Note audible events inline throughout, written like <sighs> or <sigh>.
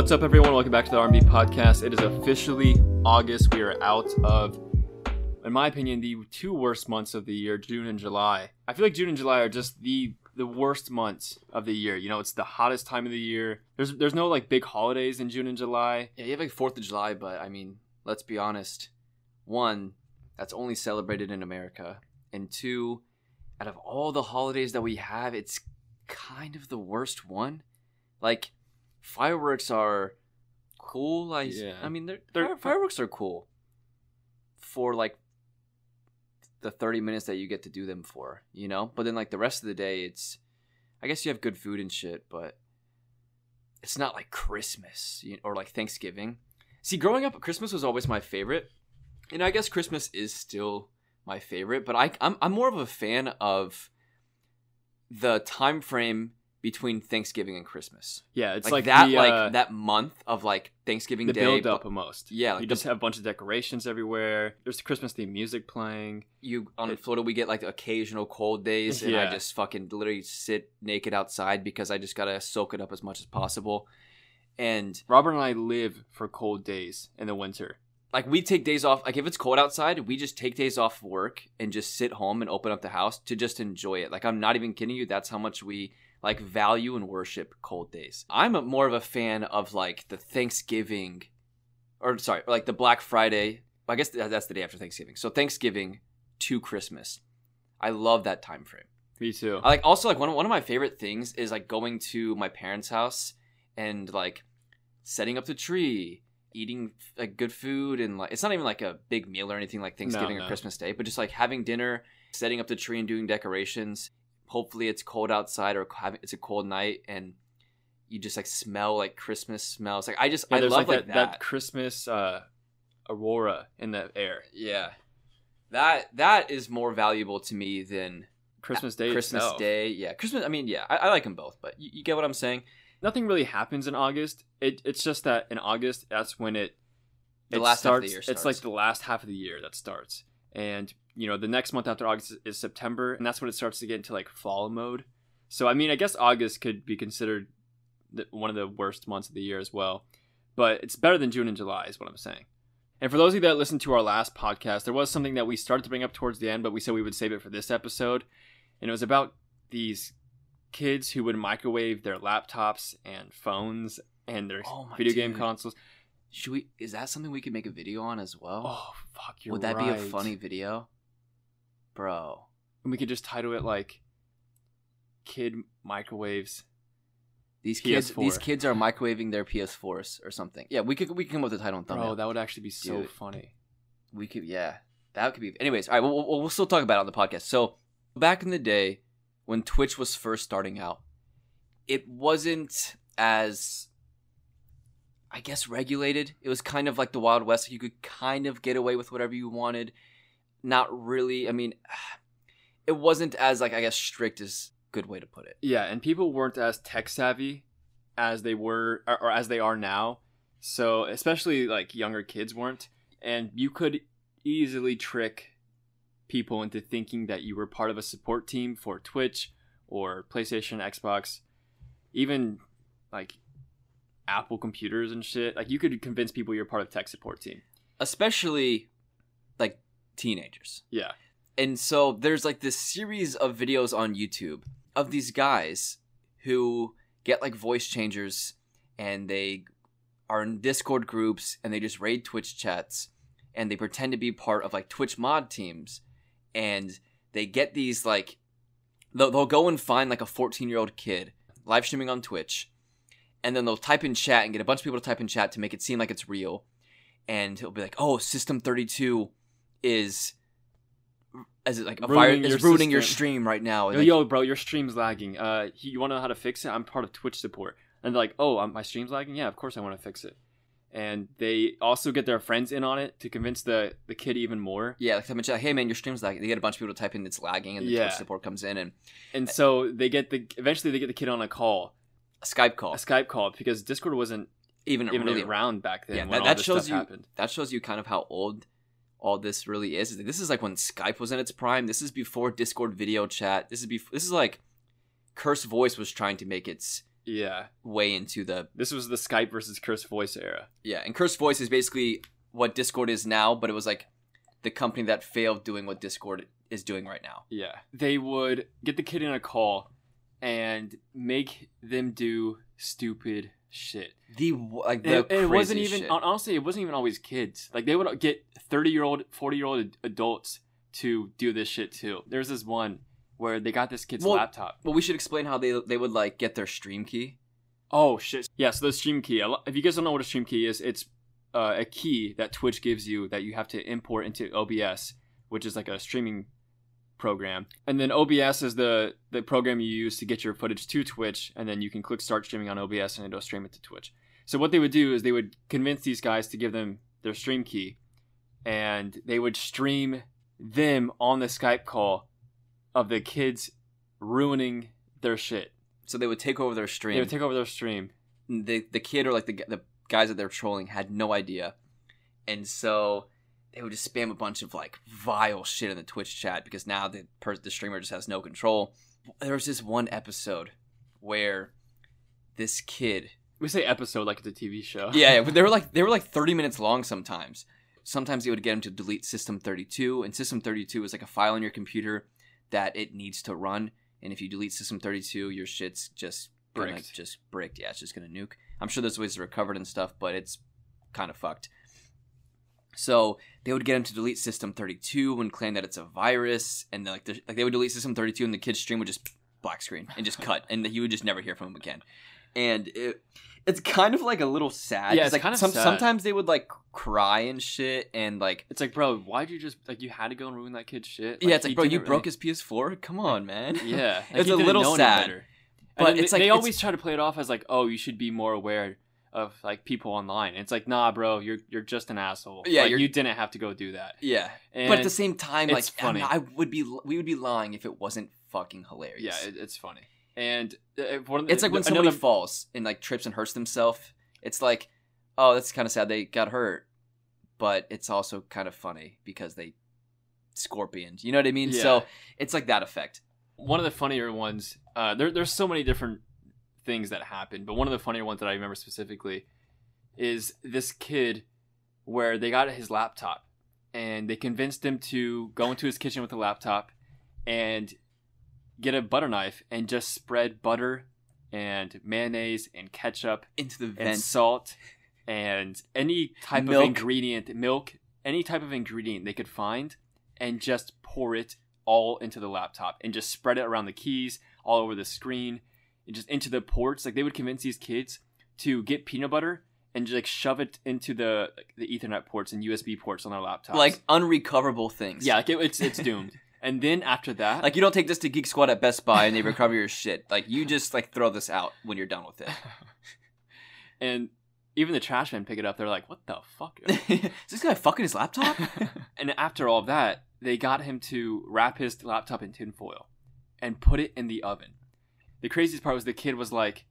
What's up, everyone? Welcome back to the R&B podcast. It is officially August. We are out of, in my opinion, the two worst months of the year, June and July. I feel like June and July are just the the worst months of the year. You know, it's the hottest time of the year. There's there's no like big holidays in June and July. Yeah, you have like Fourth of July, but I mean, let's be honest. One, that's only celebrated in America, and two, out of all the holidays that we have, it's kind of the worst one. Like, fireworks are cool. I, Yeah. I mean, they're, They're- fireworks are cool for like the 30 minutes that you get to do them for, you know? But then, like, the rest of the day, it's, I guess you have good food and shit, but it's not like Christmas you or like Thanksgiving. See, growing up, Christmas was always my favorite. And I guess Christmas is still my favorite, but I, I'm, I'm more of a fan of the time frame between Thanksgiving and Christmas. Yeah, it's like, like, that the, like uh, that month of like Thanksgiving the Day. build but up almost. Yeah, like you the- just have a bunch of decorations everywhere. There's Christmas themed music playing. You on It- Florida, we get like occasional cold days, and I just fucking literally sit naked outside because I just gotta soak it up as much as possible. And Robert and I live for cold days in the winter. like we take days off. Like if it's cold outside, we just take days off work and just sit home and open up the house to just enjoy it. Like I'm not even kidding you. That's how much we like value and worship cold days. I'm a, more of a fan of like the Thanksgiving, or sorry, like the Black Friday. I guess that's the day after Thanksgiving. So Thanksgiving to Christmas. I love that time frame. Me too. I like also like one of, one of my favorite things is like going to my parents' house and like setting up the tree, eating like good food and like it's not even like a big meal or anything like Thanksgiving no. or Christmas Day, but just like having dinner, setting up the tree and doing decorations. Hopefully it's cold outside or it's a cold night and you just like smell like Christmas smells. Like I just Yeah, I love like, like, that, that. that Christmas uh, aurora in the air. Yeah. That that is more valuable to me than Christmas Day. Christmas itself. Day. Yeah, Christmas. I mean, yeah, I, I like them both, but you, you get what I'm saying. Nothing really happens in August. It, it's just that in August, that's when it The it last half of the starts. It's like the last half of the year that starts, and you know the next month after August is, September, and that's when it starts to get into like fall mode. So I mean, I guess August could be considered one of the worst months of the year as well, but it's better than June and July, is what I'm saying. And for those of you that listened to our last podcast, there was something that we started to bring up towards the end, but we said we would save it for this episode, and it was about these kids who would microwave their laptops and phones and their Oh video game consoles. Should we? Is that something we could make a video on as well? Oh fuck, you're Would that right. be a funny video, bro? And we could just title it like "Kid Microwaves." These kids, PS4. these kids are microwaving their PS4s or something. Yeah, we could we can come up with a title and thumbnail. Bro, that would actually be so Dude. funny. we could, yeah, that could be. Anyways, all right, we'll, we'll, we'll still talk about it on the podcast. So back in the day when Twitch was first starting out, it wasn't as I guess regulated. It was kind of like the Wild West. You could kind of get away with whatever you wanted. Not really. I mean, <sighs> it wasn't as like I guess strict is good way to put it. Yeah, and people weren't as tech savvy as they were or, or as they are now. So, especially like younger kids weren't, and you could easily trick people into thinking that you were part of a support team for Twitch or PlayStation, Xbox, even like Apple computers and shit. Like you could convince people you're part of tech support team. Especially like teenagers. Yeah. And so there's like this series of videos on YouTube of these guys who get like voice changers and they are in Discord groups and they just raid Twitch chats and they pretend to be part of like Twitch mod teams and they get these like they'll, they'll go and find like a 14 year old kid live streaming on Twitch and then they'll type in chat and get a bunch of people to type in chat to make it seem like it's real and he'll be like oh system 32 is as it like a fire Ruining is your ruining your stream right now Yo, like, yo, bro, your stream's lagging. Uh, you want to know how to fix it? I'm part of Twitch support. And they're like, oh, um, my stream's lagging. Yeah, of course I want to fix it. And they also get their friends in on it to convince the the kid even more. Yeah, like I mentioned, like, hey man, your stream's lagging. They get a bunch of people to type in it's lagging, and the Yeah. Twitch support comes in and And so they get the eventually they get the kid on a call, a Skype call, a Skype call, because Discord wasn't even even really around back then. Yeah, that- that shows you- happened. that shows you kind of how old all this really is. This is like when Skype was in its prime. This is before Discord video chat. This is before. This is like Curse Voice was trying to make its Yeah. way into the This was the Skype versus Curse Voice era. yeah. And Curse Voice is basically what Discord is now, but it was like the company that failed doing what Discord is doing right now. Yeah. They would get the kid in a call and make them do stupid shit. The like the it, it wasn't even shit. honestly it wasn't even always kids. Like they would get 30-year-old, 40-year-old adults to do this shit too. There's this one where they got this kid's Well- laptop. Well, we should explain how they they would like get their stream key. Oh shit! Yeah, so the stream key. If you guys don't know what a stream key is, it's uh, a key that Twitch gives you that you have to import into OBS, which is like a streaming program. And then OBS is the the program you use to get your footage to Twitch, and then you can click start streaming on OBS and it'll stream it to Twitch. So what they would do is they would convince these guys to give them their stream key, and they would stream them on the Skype call of the kids ruining their shit. So they would take over their stream. They would take over their stream. the the kid or like the the guys that they're trolling had no idea, and so they would just spam a bunch of like vile shit in the Twitch chat because now the per- the streamer just has no control. There was this one episode where this kid, We say episode like it's a TV show. yeah, yeah, but they were <laughs> like they were like thirty minutes long sometimes. Sometimes it would get him to delete System thirty two, and System thirty two is like a file on your computer that it needs to run, and if you delete System thirty two, your shit's just Bricked. just bricked. Yeah, it's just gonna nuke. I'm sure there's ways to recover it and stuff, but it's kind of fucked. So they would get him to delete System 32 and claim that it's a virus, and like the, like they would delete System 32, and the kid's stream would just black screen and just cut, and he would just never hear from him again. And it, it's kind of like a little sad. Yeah, it's like kind of some, sad. sometimes they would like cry and shit, and like It's like, bro, why'd you just like you had to go and ruin that kid's shit? yeah, it's like bro, you didn't broke his PS4. Come on, man. Yeah, It's a little sad. But But it's they, like- they always try to play it off as like, oh, you should be more aware of like people online. It's like, nah, bro, you're you're just an asshole. Yeah, Like, you're- didn't have to go do that. yeah, And but at the same time, like it's I, mean, funny. I would be we would be lying if it wasn't fucking hilarious. yeah, it, it's funny. And uh, one of the, It's like when another- somebody falls and like trips and hurts themselves. It's like, oh, that's kind of sad they got hurt, but it's also kind of funny because they scorpioned. You know what I mean? Yeah. So it's like that effect. one of the funnier ones uh, there, there's so many different things that happen but one of the funnier ones that i remember specifically is this kid where they got his laptop and they convinced him to go into his kitchen with a laptop and get a butter knife and just spread butter and mayonnaise and ketchup Into the and vent. salt and any type Milk. of ingredient, milk, any type of ingredient they could find, and just pour it all into the laptop and just spread it around the keys, all over the screen, and just into the ports. Like they would convince these kids to get peanut butter and just like shove it into the like, the Ethernet ports and USB ports on their laptops. like unrecoverable things. yeah, like it, it's it's doomed. <laughs> and then after that, Like you don't take this to Geek Squad at Best Buy and they recover your shit. Like you just like throw this out when you're done with it. <laughs> and even the trash men pick it up. They're like, "What the fuck?" <laughs> Is this guy fucking his laptop? and after all of that, they got him to wrap his laptop in tinfoil and put it in the oven. The craziest part was the kid was like,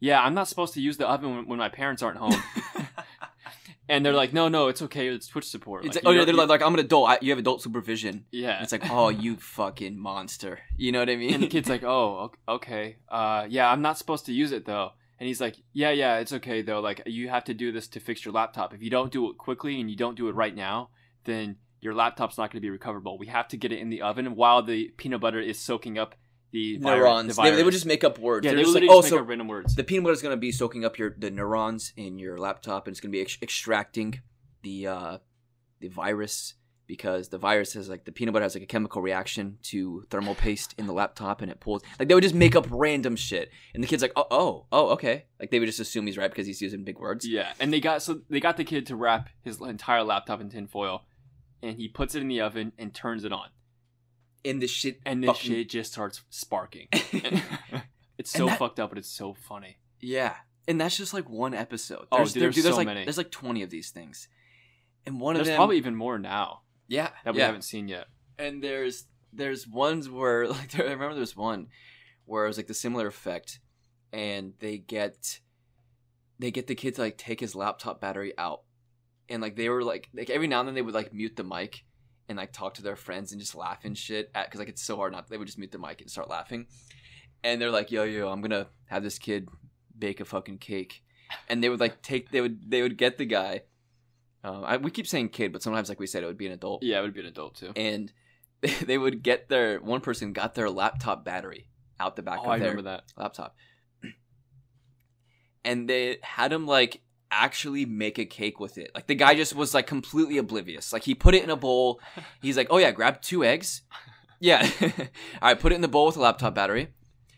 "Yeah, I'm not supposed to use the oven when, when my parents aren't home." <laughs> and they're like, "No, no, it's okay. It's Twitch support." It's Like, like, oh yeah, they're like, like I'm an adult. I, you have adult supervision. "Yeah." And it's like, oh, you fucking monster. You know what I mean? and the kid's like, "Oh, ok- okay. Uh, yeah, I'm not supposed to use it though." And he's like, "Yeah, yeah, it's okay though. Like, you have to do this to fix your laptop. If you don't do it quickly and you don't do it right now, then your laptop's not going to be recoverable. We have to get it in the oven while the peanut butter is soaking up the virus- neurons. the They, they would just make up words. yeah, They're they would just like, literally oh, just so make up random words. the peanut butter is going to be soaking up your the neurons in your laptop, and it's going to be ex- extracting the uh, the virus because the virus has like the peanut butter has like a chemical reaction to thermal paste in the laptop, and it pulls. Like they would just make up random shit, and the kid's like, oh, oh, oh, okay. Like they would just assume he's right because he's using big words. Yeah, and they got so they got the kid to wrap his entire laptop in tinfoil, and he puts it in the oven and turns it on, And this shit, and this fucking- shit just starts sparking. <laughs> it's so that- fucked up, but it's so funny. Yeah, and that's just like one episode. Oh, There's, dude, there- there's so like many. there's like twenty of these things, and one of There's them probably even more now yeah that we yeah. haven't seen yet. and there's there's ones where <laughs> like there, I remember there's one where it was like the similar effect, and they get they get the kid to like take his laptop battery out, and like they were like like every now and then they would like mute the mic and like talk to their friends and just laugh and shit at because like it's so hard not they would just mute the mic and start laughing, and they're like yo yo I'm gonna have this kid bake a fucking cake, and they would like take they would they would get the guy. Um, I, we keep saying kid, but sometimes like we said, it would be an adult. Yeah, it would be an adult too. And <laughs> they would get their one person got their laptop battery out the back Oh, of I their remember that. laptop, <clears throat> and they had him like actually make a cake with it. Like the guy just was like completely oblivious. Like he put it in a bowl. He's like, "Oh yeah, grab two eggs." Yeah. <laughs> All right, put it in the bowl with a laptop battery.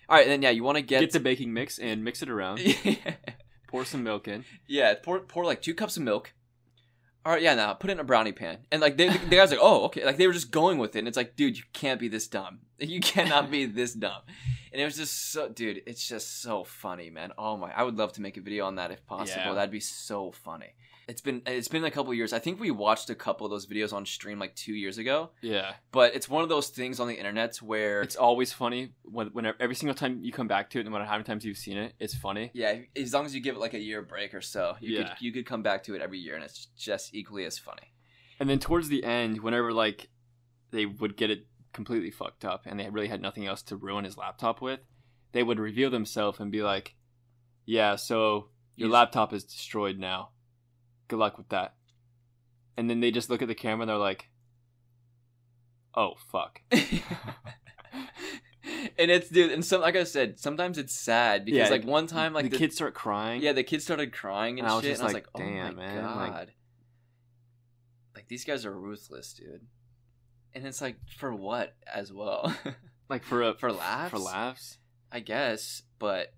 All right, and then yeah, you want to Get, get, the baking mix and mix it around. <laughs> Pour some milk in. yeah, pour pour like two cups of milk. All right, yeah, now put it in a brownie pan. And like they, the guys like, "Oh, okay." Like they were just going with it. And it's like, "Dude, you can't be this dumb. <laughs> You cannot be this dumb." And it was just so dude, it's just so funny, man. Oh my, I would love to make a video on that if possible. Yeah. That'd be so funny. It's been it's been a couple years. I think we watched a couple of those videos on stream like 2 years ago. Yeah, But it's one of those things on the internet where it's always funny when whenever every single time you come back to it, no matter how many times you've seen it, it's funny. yeah, as long as you give it like a year break or so, you Yeah. could you could come back to it every year and it's just equally as funny. And then towards the end, whenever like they would get it completely fucked up and they really had nothing else to ruin his laptop with, they would reveal themselves and be like, "Yeah, so your He's- laptop is destroyed now. Good luck with that." And then they just look at the camera and they're like, "Oh fuck." <laughs> and it's dude, and some like I said, sometimes it's sad because Yeah, like one time like the, the, kids start crying. yeah, the kids started crying and, And I was shit, just and I was like, like, oh "Damn, my man, god, like- like these guys are ruthless, dude. And it's like for what as well, <laughs> like for a For laughs? For laughs. I guess, but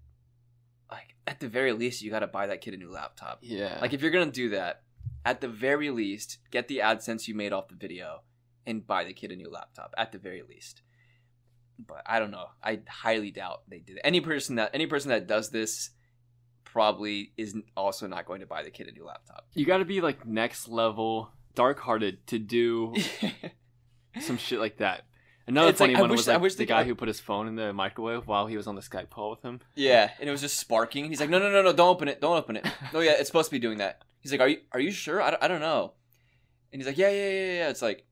like at the very least, you got to buy that kid a new laptop. Yeah. Like if you're gonna do that, at the very least, get the AdSense you made off the video and buy the kid a new laptop. At the very least. But I don't know. I highly doubt they did. Any person that any person that does this probably is also not going to buy the kid a new laptop. you got to be like next level dark-hearted to do <laughs> some shit like that. Another It's like, funny I one wish- was like the they guy who put his phone in the microwave while he was on the Skype call with him. yeah, and it was just sparking. He's like, no, no, no, no, don't open it, don't open it. <laughs> Oh yeah, it's supposed to be doing that. He's like, are you are you sure? I don't, I don't know. And he's like, yeah, yeah, yeah, yeah. It's like,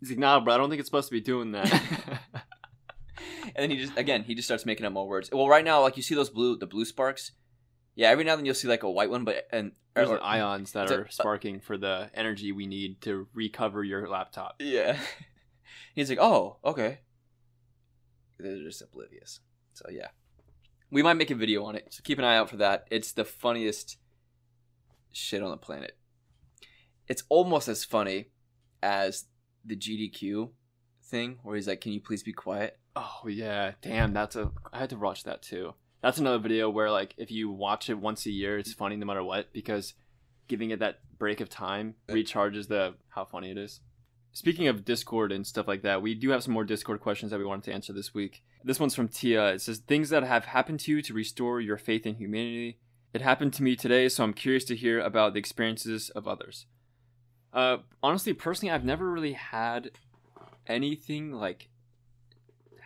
He's like, nah, bro, I don't think it's supposed to be doing that. <laughs> and then he just again he just starts making up more words. Well, right now, like you see those blue the blue sparks. Yeah, every now and then you'll see like a white one, but and There's or- ions that are sparking for the energy we need to recover your laptop. yeah. He's like, oh, okay. They're just oblivious. So yeah, we might make a video on it. So keep an eye out for that. It's the funniest shit on the planet. It's almost as funny as the GDQ thing, where he's like, "Can you please be quiet?" Oh yeah, damn, that's a. I had to watch that too. That's another video where like if you watch it once a year, it's funny no matter what because giving it that break of time recharges the how funny it is. Speaking of Discord and stuff like that, we do have some more Discord questions that we wanted to answer this week. This one's from Tia. It says things that have happened to you to restore your faith in humanity. It happened to me today, so I'm curious to hear about the experiences of others. Uh, honestly, personally, I've never really had anything like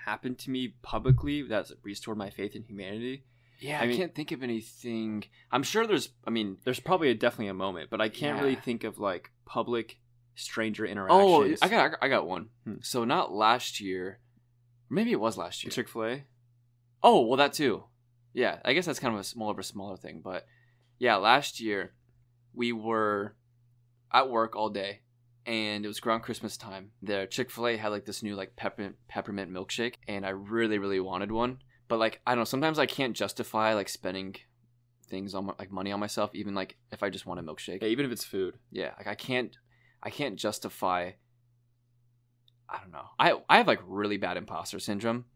happen to me publicly that's restored my faith in humanity. Yeah, I I, mean- can't think of anything. I'm sure there's. I mean, There's probably a, definitely a moment, but I can't really think of like public stranger oh, interactions. I got, I got, I got one. Hmm. So not last year, maybe it was last year. Chick Fil A. Oh, well, that too. Yeah, I guess that's kind of a small of a smaller thing, but yeah, last year we were at work all day, and it was around Christmas time. The Chick Fil A had like this new like peppermint peppermint milkshake, and I really really wanted one. But like I don't know, sometimes I can't justify like spending things on like money on myself, even like if I just want a milkshake. Yeah, even if it's food. Yeah, like I can't, I can't justify. I don't know. I I have like really bad imposter syndrome,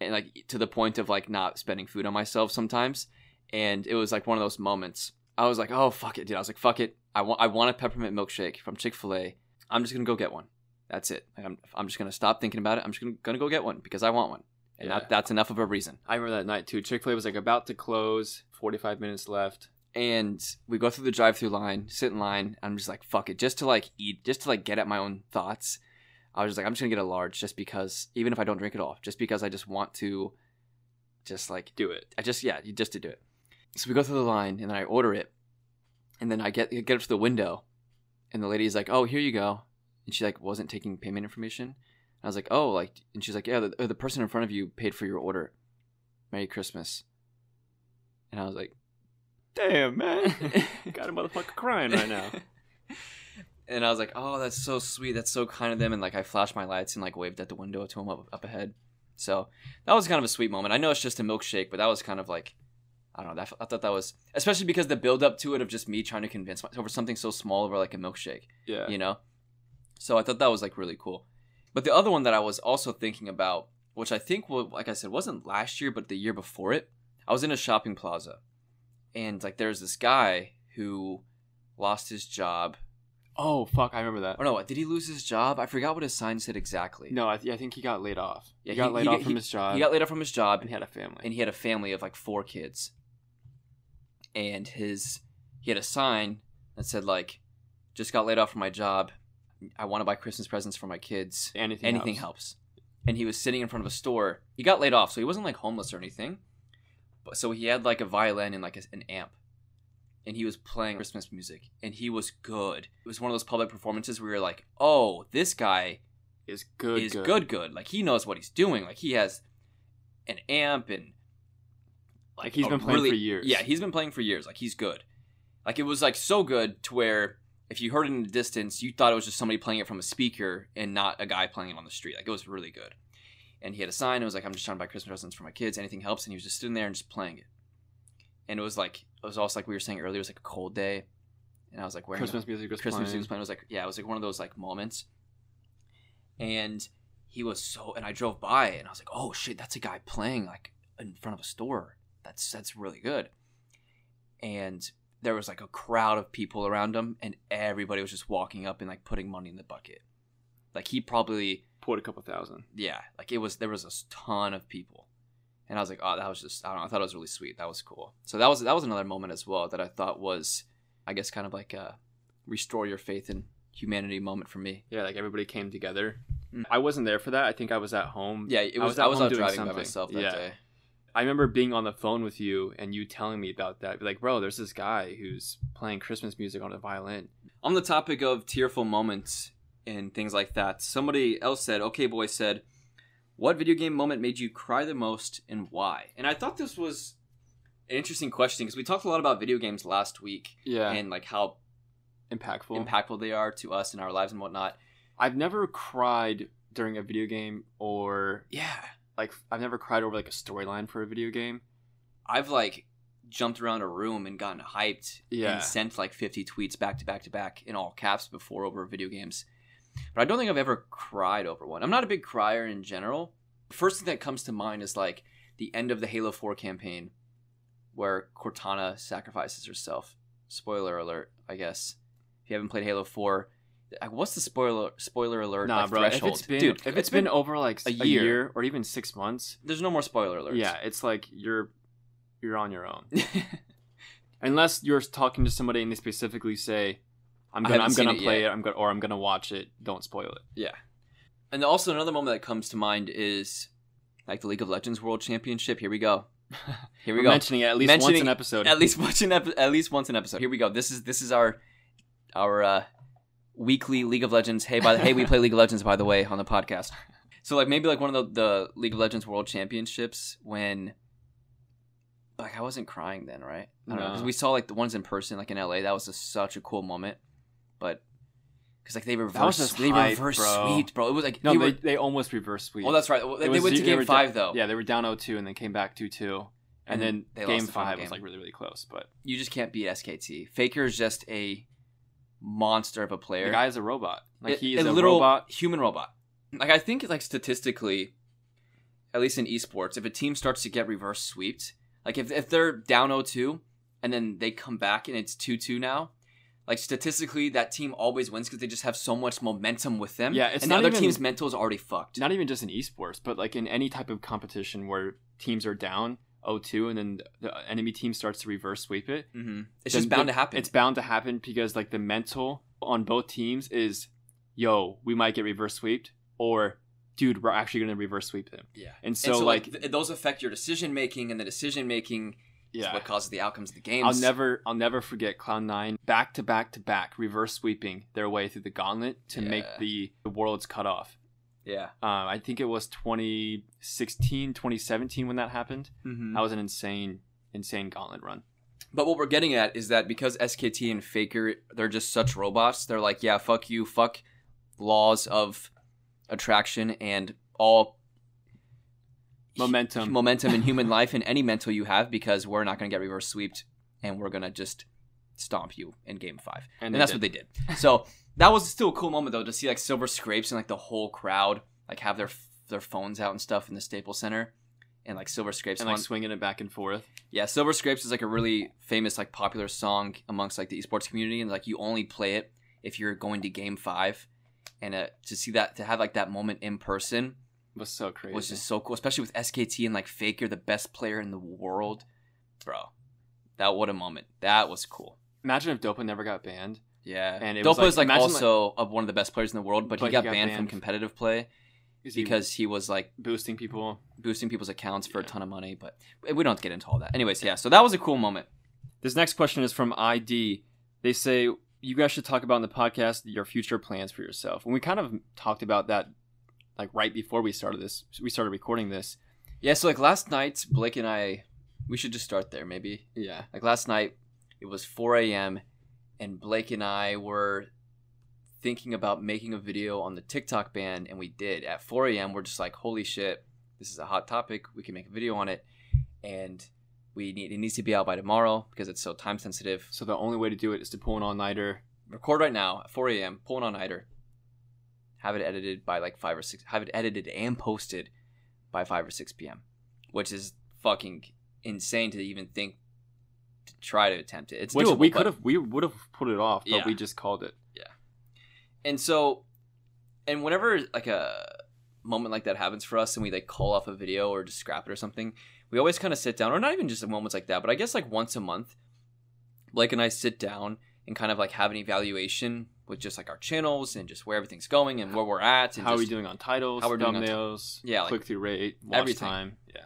and like to the point of like not spending food on myself sometimes. And it was like one of those moments. I was like, oh fuck it, dude. I was like, fuck it. I want I want a peppermint milkshake from Chick Fil A. I'm just gonna go get one. That's it. Like, I'm I'm just gonna stop thinking about it. I'm just gonna gonna go get one because I want one, and Yeah. that, that's enough of a reason. I remember that night too. Chick Fil A was like about to close, 45 minutes left. And we go through the drive-through line, sit in line. And I'm just like, fuck it, just to like eat, just to like get at my own thoughts. I was just like, I'm just gonna get a large, just because, even if I don't drink it all, just because I just want to, just like, Do it. I just yeah, you just to do it. So we go through the line, and then I order it, and then I get get up to the window, and the lady's like, oh, here you go, and she like wasn't taking payment information. I was like, oh, like, and she's like, yeah, the, the person in front of you paid for your order. Merry Christmas. And I was like, Damn, man. <laughs> Got a motherfucker crying right now. <laughs> and I was like, "Oh, that's so sweet. That's so kind of them." And like, I flashed my lights and like waved at the window to him up, up ahead. So that was kind of a sweet moment. I know it's just a milkshake, but that was kind of like, I don't know. That, I thought that was especially because the build up to it of just me trying to convince myself over something so small over like a milkshake, Yeah. you know. So I thought that was like really cool. But the other one that I was also thinking about, which I think, like I said, wasn't last year, but the year before it, I was in a shopping plaza, and like there's this guy who lost his job Oh fuck, I remember that. Oh no, did he lose his job? I forgot what his sign said exactly. No, I, th- I think he got laid off. Yeah, he got laid he off got- from he- his job. he got laid off from his job, and he had a family. and he had a family of like four kids. And his he had a sign that said like, "Just got laid off from my job. I want to buy Christmas presents for my kids. anything, Anything helps." And he was sitting in front of a store. He got laid off, so he wasn't like homeless or anything. So he had like a violin and like a, an amp. And he was playing Christmas music, and he was good. It was one of those public performances where you're like, "Oh, this guy Is good. is good. good like he knows what he's doing like he has an amp and Like, he's been playing for years. yeah he's been playing for years like he's good like it was like so good to where if you heard it in the distance you thought it was just somebody playing it from a speaker and not a guy playing it on the street like it was really good and he had a sign it was like i'm just trying to buy christmas presents for my kids anything helps and he was just sitting there and just playing it and it was like it was also like we were saying earlier it was like a cold day and i was like wearing a- Christmas music was Christmas playing. music was playing. It was like yeah, it was like one of those like moments. And he was so, and I drove by and I was like, oh shit, that's a guy playing like in front of a store. That's that's really good. And there was like a crowd of people around him, and everybody was just walking up and like putting money in the bucket. Like he probably Put a couple thousand. yeah, like it was there was a ton of people. And I was like, oh, that was just I don't know, I thought it was really sweet. That was cool. So that was that was another moment as well that I thought was I guess kind of like a restore your faith in humanity moment for me. Yeah, like everybody came together. Mm. I wasn't there for that. I think I was at home. Yeah, it I was was I was, out driving by something. myself that Yeah. day. I remember being on the phone with you and you telling me about that. Like, bro, there's this guy who's playing Christmas music on a violin. On the topic of tearful moments and things like that, somebody else said, "Okay, boy said, what video game moment made you cry the most and why?" And I thought this was an interesting question because we talked a lot about video games last week Yeah, and like how impactful. impactful they are to us in our lives and whatnot. I've never cried during a video game or Yeah, like I've never cried over like a storyline for a video game. I've like jumped around a room and gotten hyped Yeah. and sent like 50 tweets back to back to back in all caps before over video games. But I don't think I've ever cried over one. I'm not a big crier in general. First thing that comes to mind is like the end of the Halo 4 campaign where Cortana sacrifices herself. Spoiler alert, I guess. If you haven't played Halo 4, uh, what's the spoiler spoiler alert Nah, like, bro. threshold? If it's been Dude, if it's been, over like a a year. year. or even six months, there's no more spoiler alerts. yeah, it's like you're you're on your own. <laughs> Unless you're talking to somebody and they specifically say, "I'm gonna I'm gonna it play yet. it, I'm gonna or I'm gonna watch it." Don't spoil it. Yeah. And also another moment that comes to mind is like the League of Legends World Championship. Here we go. <laughs> Here we go. mentioning it at least once an episode. At least <laughs> once an epi- at least once an episode. Here we go. This is this is our our uh, weekly League of Legends. Hey, by the hey, we play League of Legends by the way on the podcast. So like maybe like one of the the League of Legends World Championships when like I wasn't crying then, right? I don't know because we saw like the ones in person like in LA. That was just such a cool moment, but. Because like they reverse, just they hype, reverse bro. sweep, bro. It was like no, they they, were, they almost reversed sweep. Oh, that's right. Well, They, was went to game five da- though. Yeah, they were down 0-2 and then came back 2-2. And, And then game the five was like really really close. But You just can't beat SKT. Faker is just a monster of a player. the guy is a robot. Like A- he is a, little robot. human robot. Like I think like statistically, at least in esports, if a team starts to get reverse sweeped, like if if they're down 0-2 and then they come back and it's 2-2 now, like statistically that team always wins because they just have so much momentum with them. Yeah, it's and not the other even- team's mental is already fucked. Not even just in esports, but like in any type of competition where teams are down 0-2 and then the enemy team starts to reverse sweep it. hmm It's just bound the- to happen. It's bound to happen because like the mental on both teams is, yo, we might get reverse swept, or dude, we're actually gonna reverse sweep them. yeah. And so, and so like, like th- those affect your decision making, and the decision making yeah, what causes the outcomes of the games. I'll never, I'll never forget Cloud9 back to back to back reverse sweeping their way through the gauntlet to make the, the world's cut off. Yeah. Um, I think it was 2016, 2017 when that happened. Mm-hmm. That was an insane, insane gauntlet run. But what we're getting at is that because SKT and Faker, they're just such robots. They're like, yeah, fuck you, fuck laws of attraction and all Momentum. momentum in human life and any mental you have because we're not going to get reverse sweeped and we're going to just stomp you in game five. And, they that's did. what they did. So <laughs> that was still a cool moment though to see like Silver Scrapes and like the whole crowd like have their their phones out and stuff in the Staples Center. And like Silver Scrapes, and like swinging it back and forth. yeah, Silver Scrapes is like a really famous, like popular song amongst like the esports community, and like you only play it if you're going to Game Five, and uh, to see that to have like that moment in person was so crazy. was just so cool, especially with SKT and like Faker, the best player in the world, bro. That what a moment. That was cool. Imagine if Dopa never got banned. Yeah, And Dopa was, is like- like also of one of the best players in the world, but, But he he got, got banned, from competitive play Is he because he was like boosting people. boosting people's accounts for a ton of money. But we don't get into all that. Anyways, yeah. So that was a cool moment. This next question is from ID. They say you guys should talk about in the podcast your future plans for yourself. And we kind of talked about that like right before we started this. We started recording this. Yeah, so like last night, Blake and I, we should just start there maybe. Yeah. Like last night, it was 4 a.m., and Blake and I were thinking about making a video on the TikTok ban, and we did. At 4 a.m., we're just like, holy shit, this is a hot topic. We can make a video on it, and we need it needs to be out by tomorrow because it's so time sensitive. So the only way to do it is to pull an all nighter. Record right now at 4 a.m. Pull it on Niter. Have it edited by like five or six. Have it edited and posted by 5 or 6 p.m., which is fucking insane to even think to try to attempt it. It's Which doable, we could have we would have put it off, but Yeah. we just called it. Yeah. And so, and whenever like a moment like that happens for us, and we like call off a video or just scrap it or something, we always kind of sit down, or not even just in moments like that, but I guess like once a month, Blake and I sit down and kind of like have an evaluation with just like our channels and just where everything's going and where we're at, and How are we just- doing on titles, how we're doing on ti- thumbnails, Yeah, like click through rate, watch everything. time. Yeah.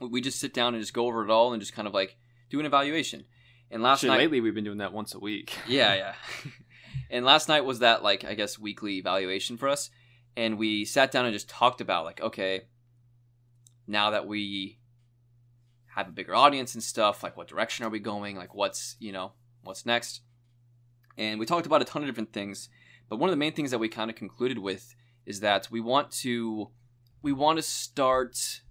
we- just sit down and just go over it all and just kind of like do an evaluation. And last Shit, night, lately we've been doing that once a week. <laughs> yeah, yeah. <laughs> and last night was that like I guess weekly evaluation for us, and we sat down and just talked about like okay, now that we have a bigger audience and stuff, like what direction are we going? Like what's you know what's next? And we talked about a ton of different things, but one of the main things that we kind of concluded with is that we want to we want to start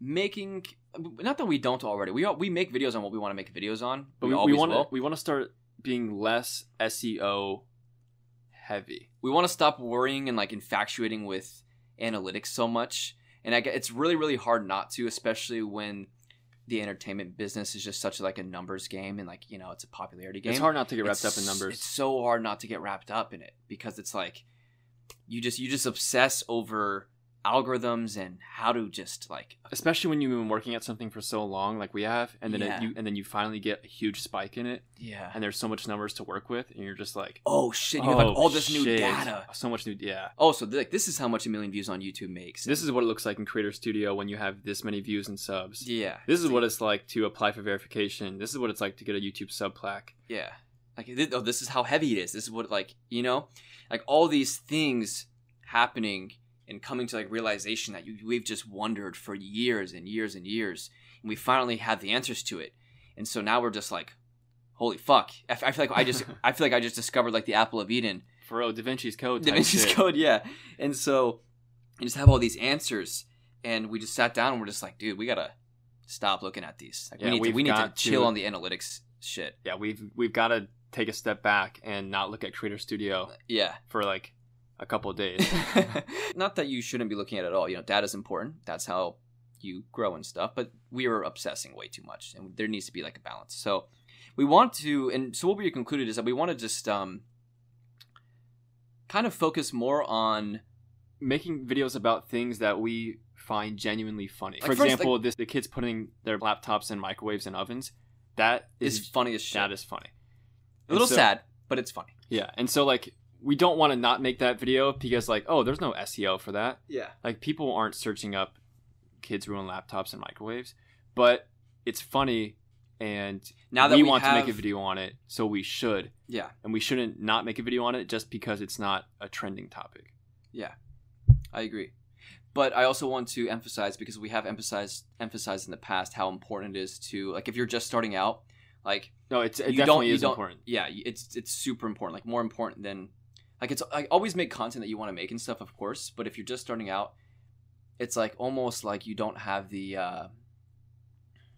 making not that we don't already we we make videos on what we want to make videos on But we, we always want to we want to start being less SEO heavy. we want to stop worrying and like infatuating with analytics so much and I get, it's really really hard not to especially when the entertainment business is just such like a numbers game and like you know it's a popularity game It's hard not to get wrapped It's- up in numbers. it's so hard not to get wrapped up in it because it's like you just you just obsess over algorithms and how to just like especially when you've been working at something for so long like we have and then Yeah. it, you and then you finally get a huge spike in it yeah. and there's so much numbers to work with and you're just like oh shit you have like "Oh, all this new oh, data. So much new yeah. Oh so like this is how much a million views on youtube makes. This is what it looks like in creator studio when you have this many views and subs. Yeah this is what it's like to apply for verification. This is what it's like to get a youtube sub plaque. Yeah. Like, oh, this is how heavy it is. This is what, like, you know, like all these things happening and coming to like realization that you, we've just wondered for years and years and years, and we finally have the answers to it. And so now we're just like, holy fuck! I, f- I feel like I just, <laughs> I feel like I just discovered like the apple of Eden, for oh da vinci's code Da Vinci's shit. Code, yeah. And so you just have all these answers, and we just sat down and we're just like, dude, we gotta stop looking at these. Like, Yeah, we need to, we've need to chill to- on the analytics shit. yeah we've we've got to take a step back and not look at creator studio Yeah. for like a couple of days <laughs> <laughs> Not that you shouldn't be looking at it at all. You know, data's important. That's how you grow and stuff. But we are obsessing way too much, and there needs to be like a balance. So we want to, and so what we concluded is that we want to just um kind of focus more on making videos about things that we find genuinely funny. Like, For first, example, this the kids putting their laptops in microwaves and ovens. That is is funny as shit. that is funny. a little so- sad, but it's funny. Yeah, and so like we don't want to not make that video because like oh there's no SEO for that. Yeah. Like people aren't searching up kids ruin laptops and microwaves, but it's funny and Now that we, we want to make a video on it, so we should. Yeah. And we shouldn't not make a video on it just because it's not a trending topic. Yeah. I agree. But I also want to emphasize because we have emphasized emphasized in the past how important it is to like if you're just starting out, Like No, it's it you definitely don't, you is don't, important. Yeah, it's it's super important. Like more important than like it's. I always make content that you want to make and stuff, of course. But if you're just starting out, it's like almost like you don't have the. uh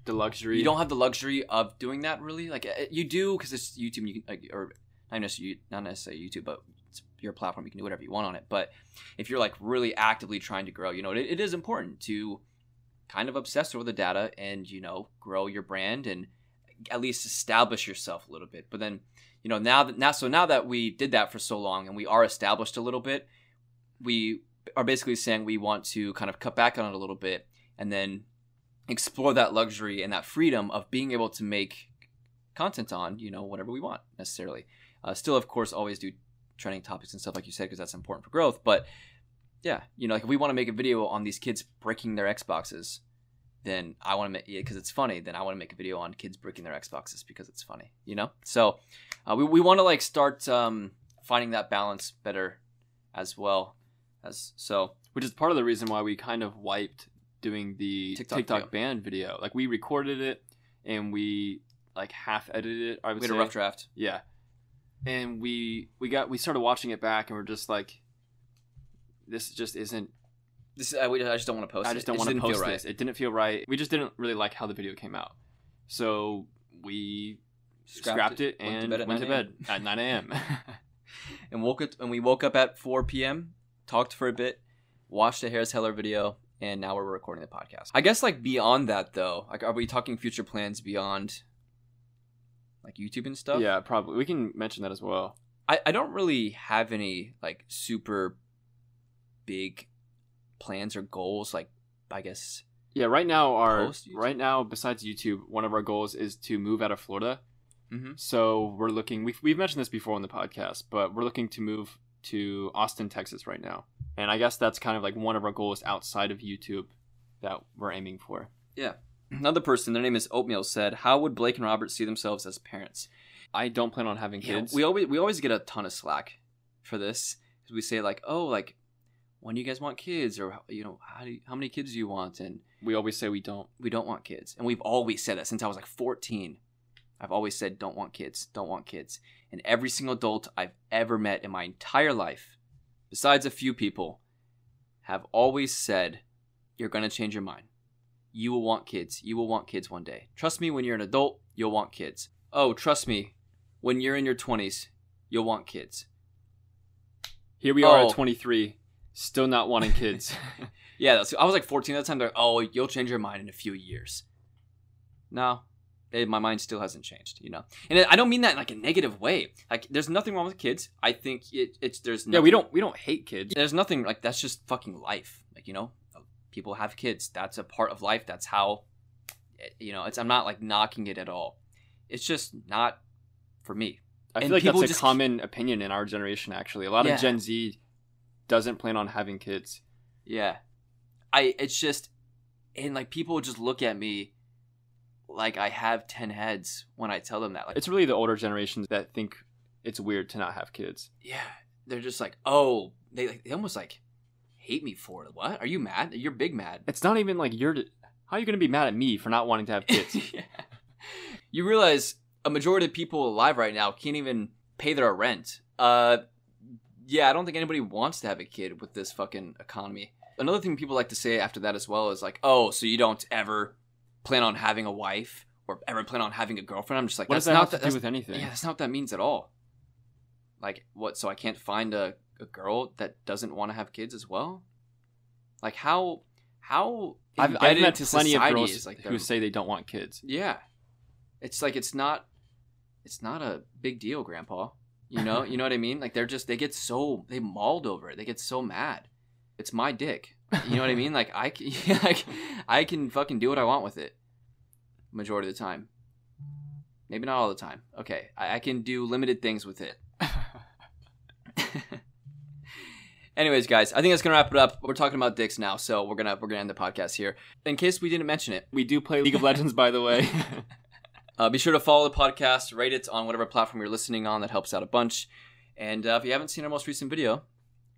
The luxury. You don't have the luxury of doing that really. Like uh, you do because it's YouTube. You can like, or not necessarily not necessarily YouTube, but it's your platform. You can do whatever you want on it. But if you're like really actively trying to grow, you know, it, it is important to kind of obsess over the data and you know grow your brand and at least establish yourself a little bit. But then you know now that now so now that we did that for so long and we are established a little bit, we are basically saying we want to kind of cut back on it a little bit and then explore that luxury and that freedom of being able to make content on you know whatever we want necessarily. Uh, still of course always do trending topics and stuff like you said because that's important for growth but yeah you know like if we want to make a video on these kids breaking their xboxes then i want to make because it's funny then i want to make a video on kids breaking their xboxes because it's funny you know? So uh, we, we want to like start um, finding that balance better as well as so which is part of the reason why we kind of wiped doing the TikTok TikTok, video. band video. Like we recorded it and we like half edited it. I would we had say. a rough draft Yeah, and we we got we started watching it back and we're just like, this just isn't. this I, I just don't want to post I just don't want to post right. this. It didn't feel right. We just didn't really like how the video came out, so we scrapped, it, went to and bed at went to 9 bed at nine a.m. <laughs> <laughs> and woke up and we woke up at 4 p.m. talked for a bit watched the Harris Heller video and now we're recording the podcast I guess like beyond that though like are we talking future plans beyond like YouTube and stuff yeah, probably we can mention that as well. I, I don't really have any like super big plans or goals like I guess Yeah, right now our right now besides YouTube, one of our goals is to move out of Florida. Mm-hmm. So we're looking. We've we've mentioned this before on the podcast, but we're looking to move to Austin, Texas, right now. And I guess that's kind of like one of our goals outside of YouTube that we're aiming for. Yeah. <clears throat> Another person their name is Oatmeal said how would Blake and Robert see themselves as parents I don't plan on having Yeah, kids. we always we always get a ton of slack for this because we say like, oh, like when do you guys want kids, or you know, how do you, how many kids do you want, and we always say we don't. we don't want kids, and we've always said that since I was like fourteen. I've always said don't want kids, don't want kids, and every single adult I've ever met in my entire life, besides a few people, have always said you're gonna change your mind. You will want kids. You will want kids one day. Trust me, when you're an adult, you'll want kids. Oh, trust me, when you're in your 20s, you'll want kids. Here we are Oh. at 23, still not wanting kids. <laughs> Yeah, that's, I was like 14 at the time. They're like, oh, you'll change your mind in a few years. No, eh, my mind still hasn't changed, you know. And I don't mean that in like a negative way. Like, there's nothing wrong with kids. I think it, it's there's yeah, we don't we don't hate kids. There's nothing like that's just fucking life. Like you know, people have kids. That's a part of life. That's how, eh, you know. It's I'm not like knocking it at all. It's just not for me. I And feel like that's a just- common opinion in our generation. Actually, a lot Yeah. of Gen Z doesn't plan on having kids. Yeah. I it's just and like people just look at me like I have 10 heads when I tell them that. Like It's really the older generations that think it's weird to not have kids. yeah, they're just like, "Oh, they like, they almost like hate me for it. What? Are you mad? You're big mad." It's not even like you're. How are you going to be mad at me for not wanting to have kids? <laughs> Yeah. You realize a majority of people alive right now can't even pay their rent. Uh yeah, I don't think anybody wants to have a kid with this fucking economy. Another thing people like to say after that as well is like, "Oh, so you don't ever plan on having a wife or ever plan on having a girlfriend?" I'm just like, what does that's that not have to do with anything? Yeah, that's not what that means at all. Like, what? So I can't find a, a girl that doesn't want to have kids as well? Like, how? How? I've, I've met plenty of girls like who they're- say they don't want kids. yeah. It's like it's not it's not a big deal, grandpa. You know, you know what I mean? Like they're just they get so they mauled over it. They get so mad. It's my dick. You know what I mean? <laughs> Like I can like <laughs> I can fucking do what I want with it. Majority of the time. Maybe not all the time. Okay. I, I can do limited things with it. <laughs> Anyways, guys, I think that's gonna wrap it up. We're talking about dicks now, so we're gonna we're gonna end the podcast here. In case we didn't mention it, we do play League of Legends, by the way. uh, be sure to follow the podcast, rate it on whatever platform you're listening on. That helps out a bunch. And uh, if you haven't seen our most recent video,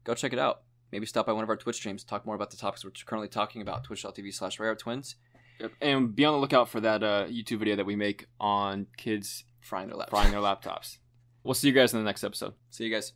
go check it out. Maybe stop by one of our Twitch streams, talk more about the topics we're currently talking about. Twitch.tv slash Rare Twins. Yep. And be on the lookout for that uh, YouTube video that we make on kids Frying their laptops. frying their laptops. <laughs> We'll see you guys in the next episode. See you guys.